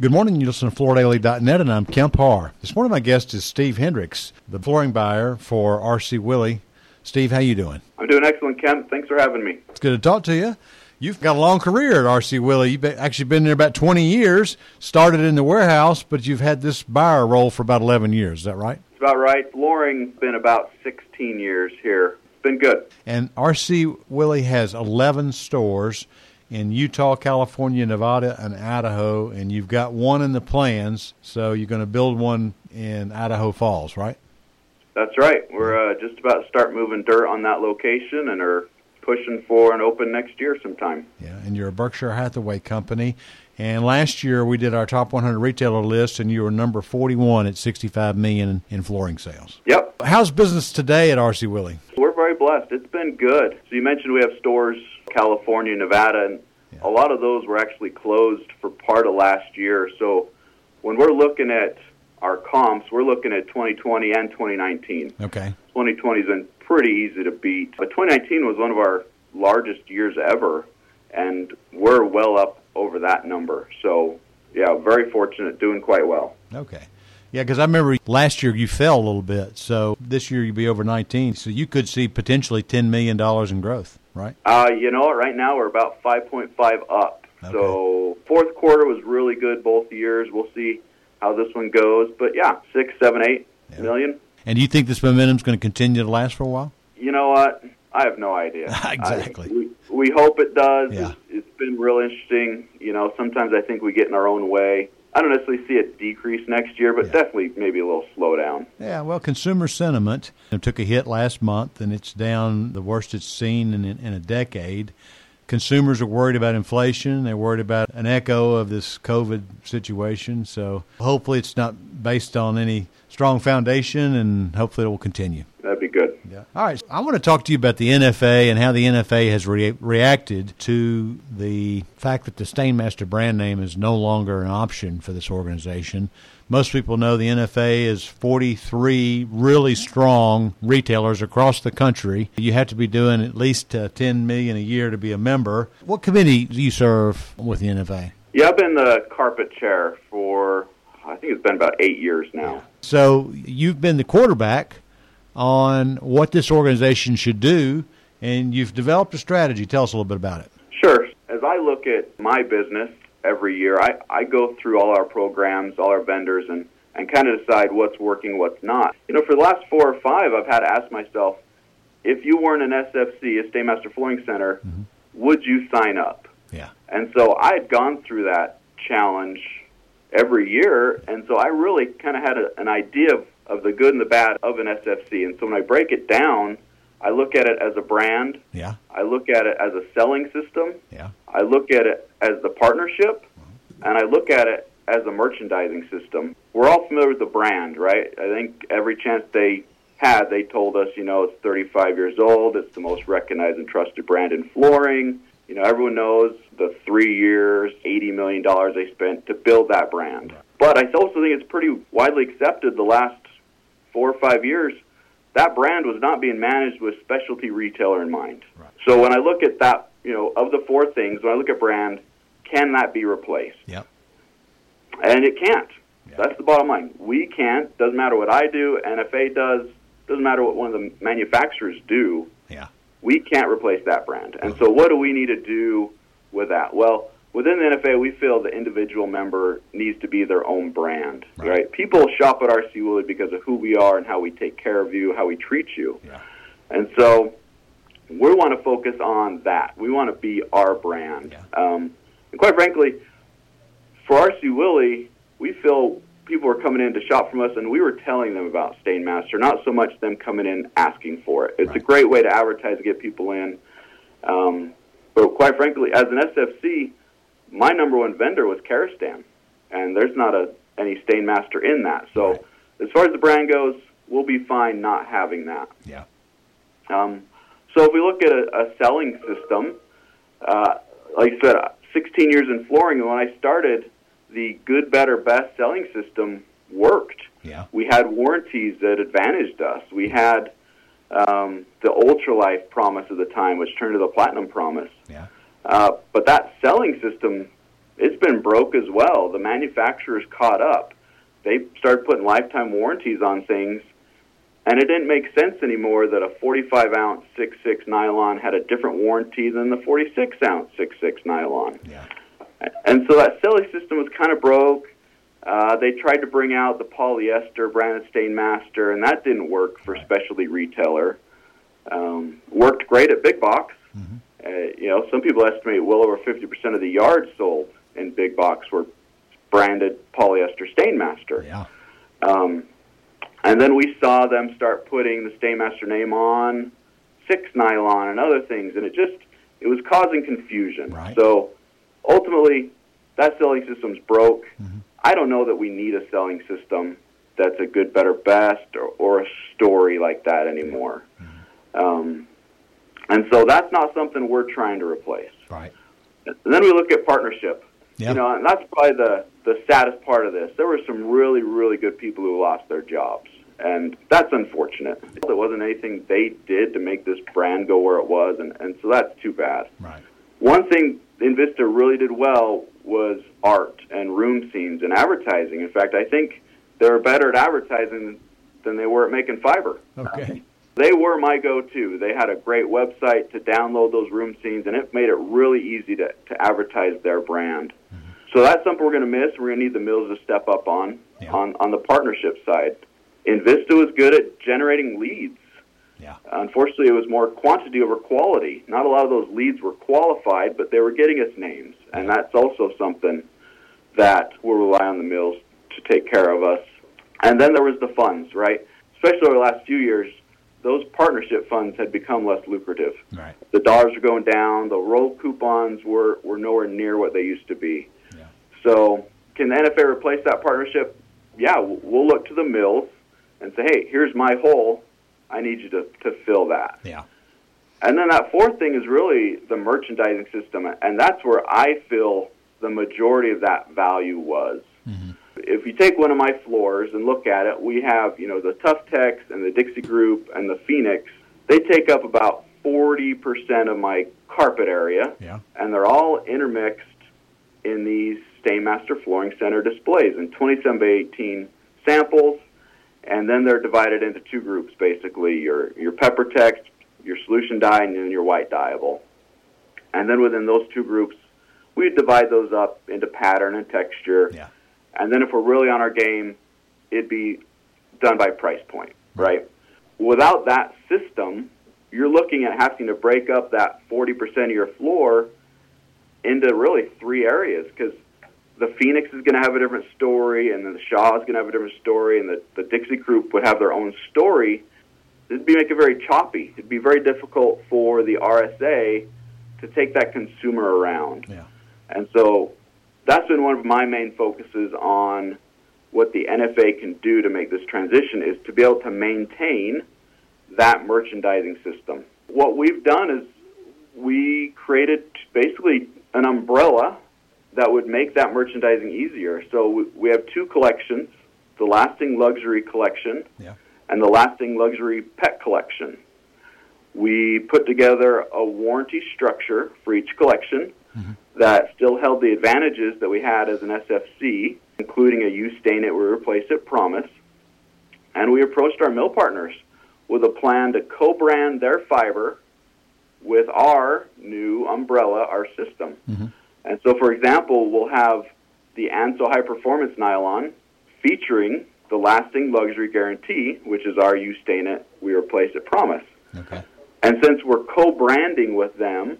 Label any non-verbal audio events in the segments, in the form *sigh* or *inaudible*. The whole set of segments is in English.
Good morning. You listen to FloorDaily.net, and I'm Kemp Harr. This morning, my guest is Steve Hendricks, the flooring buyer for RC Willey. Steve, how you doing? I'm doing excellent, Kemp. Thanks for having me. It's good to talk to you. You've got a long career at RC Willey. You've actually been there about 20 years. Started in the warehouse, but you've had this buyer role for about 11 years. Is that right? It's about right. Flooring's been about 16 years here. It's been good. And RC Willey has 11 stores in Utah, California, Nevada, and Idaho, and you've got one in the plans. So you're going to build one in Idaho Falls, right? That's right. We're uh, just about to start moving dirt on that location and are pushing for an open next year sometime. Yeah, and you're a Berkshire Hathaway company. And last year we did our top 100 retailer list, and you were number 41 at 65 million in flooring sales. Yep. How's business today at RC Willey? We're very blessed. It's been good. So you mentioned we have stores California, Nevada, and yeah. a lot of those were actually closed for part of last year. So when we're looking at our comps, we're looking at 2020 and 2019. Okay. 2020 has been pretty easy to beat, but 2019 was one of our largest years ever, and we're well up over that number. So, yeah, very fortunate, doing quite well. Okay. Yeah, because I remember last year you fell a little bit, so this year you'll be over 19, so you could see potentially $10 million in growth right? Uh, you know, what? right now we're about 5.5 up. Okay. So fourth quarter was really good both years. We'll see how this one goes, but yeah, six, seven, eight yeah. million. And do you think this momentum's going to continue to last for a while? You know what? I have no idea. *laughs* exactly. I, we, we hope it does. Yeah. It's, it's been real interesting. You know, sometimes I think we get in our own way. I don't necessarily see a decrease next year, but yeah. definitely maybe a little slowdown. Yeah, well, consumer sentiment took a hit last month, and it's down the worst it's seen in, in a decade. Consumers are worried about inflation. They're worried about an echo of this COVID situation. So hopefully it's not based on any strong foundation, and hopefully it will continue. That'd be good. Yeah. All right. I want to talk to you about the NFA and how the NFA has re- reacted to the fact that the Stainmaster brand name is no longer an option for this organization. Most people know the NFA is 43 really strong retailers across the country. You have to be doing at least uh, 10 million a year to be a member. What committee do you serve with the NFA? Yeah, I've been the carpet chair for I think it's been about eight years now. So you've been the quarterback on what this organization should do, and you've developed a strategy. Tell us a little bit about it. Sure. As I look at my business every year, I, I go through all our programs, all our vendors, and, and kind of decide what's working, what's not. You know, for the last four or five, I've had to ask myself, if you weren't an SFC, a Stainmaster Flooring Center, mm-hmm. would you sign up? Yeah. And so I had gone through that challenge every year, and so I really kind of had a, an idea of of the good and the bad of an SFC. And so when I break it down, I look at it as a brand. Yeah. I look at it as a selling system. Yeah. I look at it as the partnership, and I look at it as a merchandising system. We're all familiar with the brand, right? I think every chance they had, they told us, you know, it's 35 years old. It's the most recognized and trusted brand in flooring. You know, everyone knows the three years, $80 million they spent to build that brand. But I also think it's pretty widely accepted the last four or five years, that brand was not being managed with specialty retailer in mind. Right. So when I look at that, you know, of the four things, when I look at brand, can that be replaced? Yep. And it can't. Yep. That's the bottom line. We can't. Doesn't matter what I do. NFA does. Doesn't matter what one of the manufacturers do. Yeah. We can't replace that brand. And mm-hmm. so, what do we need to do with that? Well, within the NFA, we feel the individual member needs to be their own brand, right? right? People shop at RC Willey because of who we are and how we take care of you, how we treat you. Yeah. And so we want to focus on that. We want to be our brand. Yeah. Um, and quite frankly, for RC Willey, we feel people are coming in to shop from us, and we were telling them about Stainmaster, not so much them coming in asking for it. It's right. a great way to advertise and get people in. Um, but quite frankly, as an SFC, my number one vendor was Karastan, and there's not a any Stainmaster in that. So right. as far as the brand goes, we'll be fine not having that. Yeah. Um, so if we look at a, a selling system, uh, like I said, 16 years in flooring, and when I started, the good, better, best selling system worked. Yeah. We had warranties that advantaged us. We had um, the Ultralife promise at the time, which turned to the Platinum promise. Yeah. Uh, but that selling system it's been broke as well. The manufacturers caught up. They started putting lifetime warranties on things, and it didn't make sense anymore that a 45 ounce 6.6 nylon had a different warranty than the 46 ounce 6.6 nylon. Yeah. And so that selling system was kind of broke. Uh, they tried to bring out the polyester branded Stainmaster, and that didn't work for specialty retailer. Um, worked great at big box. Mm-hmm. Uh, you know, some people estimate well over 50% of the yards sold in big box were branded polyester Stainmaster. Yeah. Um, and then we saw them start putting the Stainmaster name on six nylon and other things, and it just it was causing confusion. Right. So ultimately, that selling system's broke. Mm-hmm. I don't know that we need a selling system that's a good, better, best, or, or a story like that anymore. Mm-hmm. Um, and so that's not something we're trying to replace. Right. And then we look at partnership. Yep. You know, and that's probably the the saddest part of this. There were some really, really good people who lost their jobs, and that's unfortunate. It wasn't anything they did to make this brand go where it was, and, and so that's too bad. Right. One thing Invista really did well was art and room scenes and advertising. In fact, I think they were better at advertising than they were at making fiber. Okay. They were my go-to. They had a great website to download those room scenes, and it made it really easy to, to advertise their brand. Mm-hmm. So that's something we're going to miss. We're going to need the mills to step up on Yeah. on on the partnership side. Invista was good at generating leads. Yeah. Unfortunately, it was more quantity over quality. Not a lot of those leads were qualified, but they were getting us names, and that's also something that we'll rely on the mills to take care of us. And then there was the funds, right? Especially over the last few years, those partnership funds had become less lucrative. Right. The dollars were going down. The roll coupons were, were nowhere near what they used to be. Yeah. So, can the NFA replace that partnership? Yeah, we'll we'll look to the mills and say, hey, here's my hole. I need you to, to fill that. Yeah. And then that fourth thing is really the merchandising system, and that's where I feel the majority of that value was. If you take one of my floors and look at it, we have you know the Tuftex and the Dixie Group and the Phoenix. They take up about forty percent of my carpet area, Yeah. and they're all intermixed in these Stainmaster Flooring Center displays in 27 by 18 samples, and then they're divided into two groups basically your your pepper text, your solution dye, and then your white dyeable. And then within those two groups, we divide those up into pattern and texture. Yeah. And then if we're really on our game, it'd be done by price point, right? Without that system, you're looking at having to break up that 40% of your floor into really three areas because the Phoenix is going to have a different story, and then the Shaw is going to have a different story, and the, the Dixie Group would have their own story. It'd be make it very choppy. It'd be very difficult for the RSA to take that consumer around. Yeah. And so that's been one of my main focuses on what the NFA can do to make this transition is to be able to maintain that merchandising system. What we've done is we created basically an umbrella that would make that merchandising easier. So we- have two collections, the Lasting Luxury Collection Yeah. and the Lasting Luxury Pet Collection. We put together a warranty structure for each collection that still held the advantages that we had as an SFC, including a use stain it we replaced at Promise. And we approached our mill partners with a plan to co-brand their fiber with our new umbrella, our system. Mm-hmm. And so, for example, we'll have the Anso High Performance Nylon featuring the Lasting Luxury Guarantee, which is our use stain it we replaced at Promise. Okay. And since we're co-branding with them,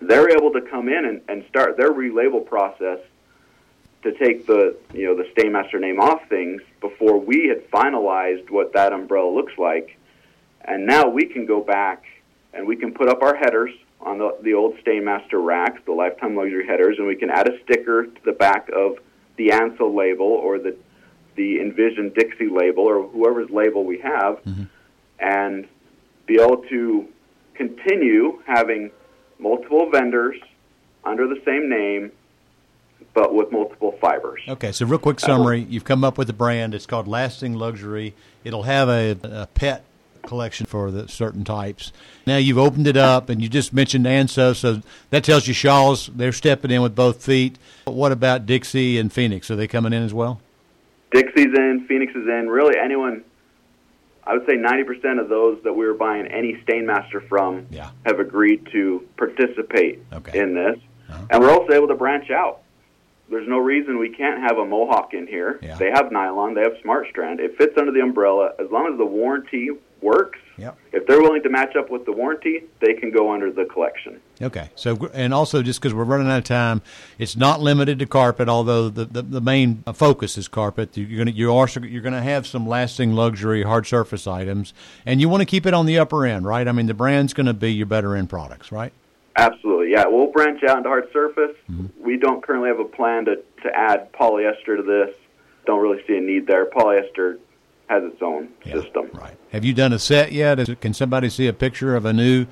they're able to come in and, and start their relabel process to take the you know the Stainmaster name off things before we had finalized what that umbrella looks like. And now we can go back and we can put up our headers on the, the old Stainmaster racks, the Lifetime Luxury headers, and we can add a sticker to the back of the Anso label or the the Envision Dixie label or whoever's label we have, mm-hmm. and be able to continue having multiple vendors under the same name, but with multiple fibers. Okay, so real quick summary. You've come up with a brand. It's called Lasting Luxury. It'll have a, a pet collection for the certain types. Now you've opened it up, and you just mentioned Anso, so that tells you Shaw's they're stepping in with both feet. But What about Dixie and Phoenix? Are they coming in as well? Dixie's in, Phoenix is in. Really, anyone. I would say 90% of those that we were buying any Stainmaster from Yeah. have agreed to participate Okay. in this, Uh-huh. and we're also able to branch out. There's no reason we can't have a Mohawk in here. Yeah. They have nylon, they have Smart Strand. It fits under the umbrella as long as the warranty works. Yep. If they're willing to match up with the warranty, they can go under the collection. Okay. So, and also just because we're running out of time, it's not limited to carpet. Although the, the, the main focus is carpet, you're to you are you're going to have some lasting luxury hard surface items, and you want to keep it on the upper end, right? I mean, the brand's going to be your better end products, right? Absolutely, yeah. We'll branch out into hard surface. Mm-hmm. We don't currently have a plan to, to add polyester to this. Don't really see a need there. Polyester has its own Yeah, system. Right. Have you done a set yet? It, can somebody see a picture of a new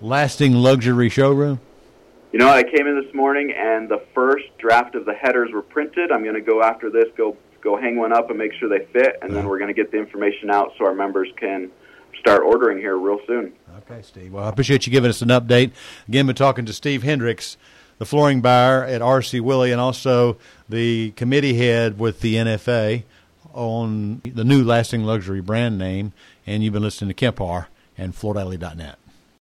lasting luxury showroom? You know, I came in this morning and the first draft of the headers were printed. I'm going to go after this, go go hang one up and make sure they fit, and then we're going to get the information out so our members can start ordering here real soon. Okay, Steve. Well, I appreciate you giving us an update. Again, we're talking to Steve Hendricks, the flooring buyer at RC Willey, and also the committee head with the NFA on the new lasting luxury brand name. And you've been listening to Kemp Harr and FloorDaily.net.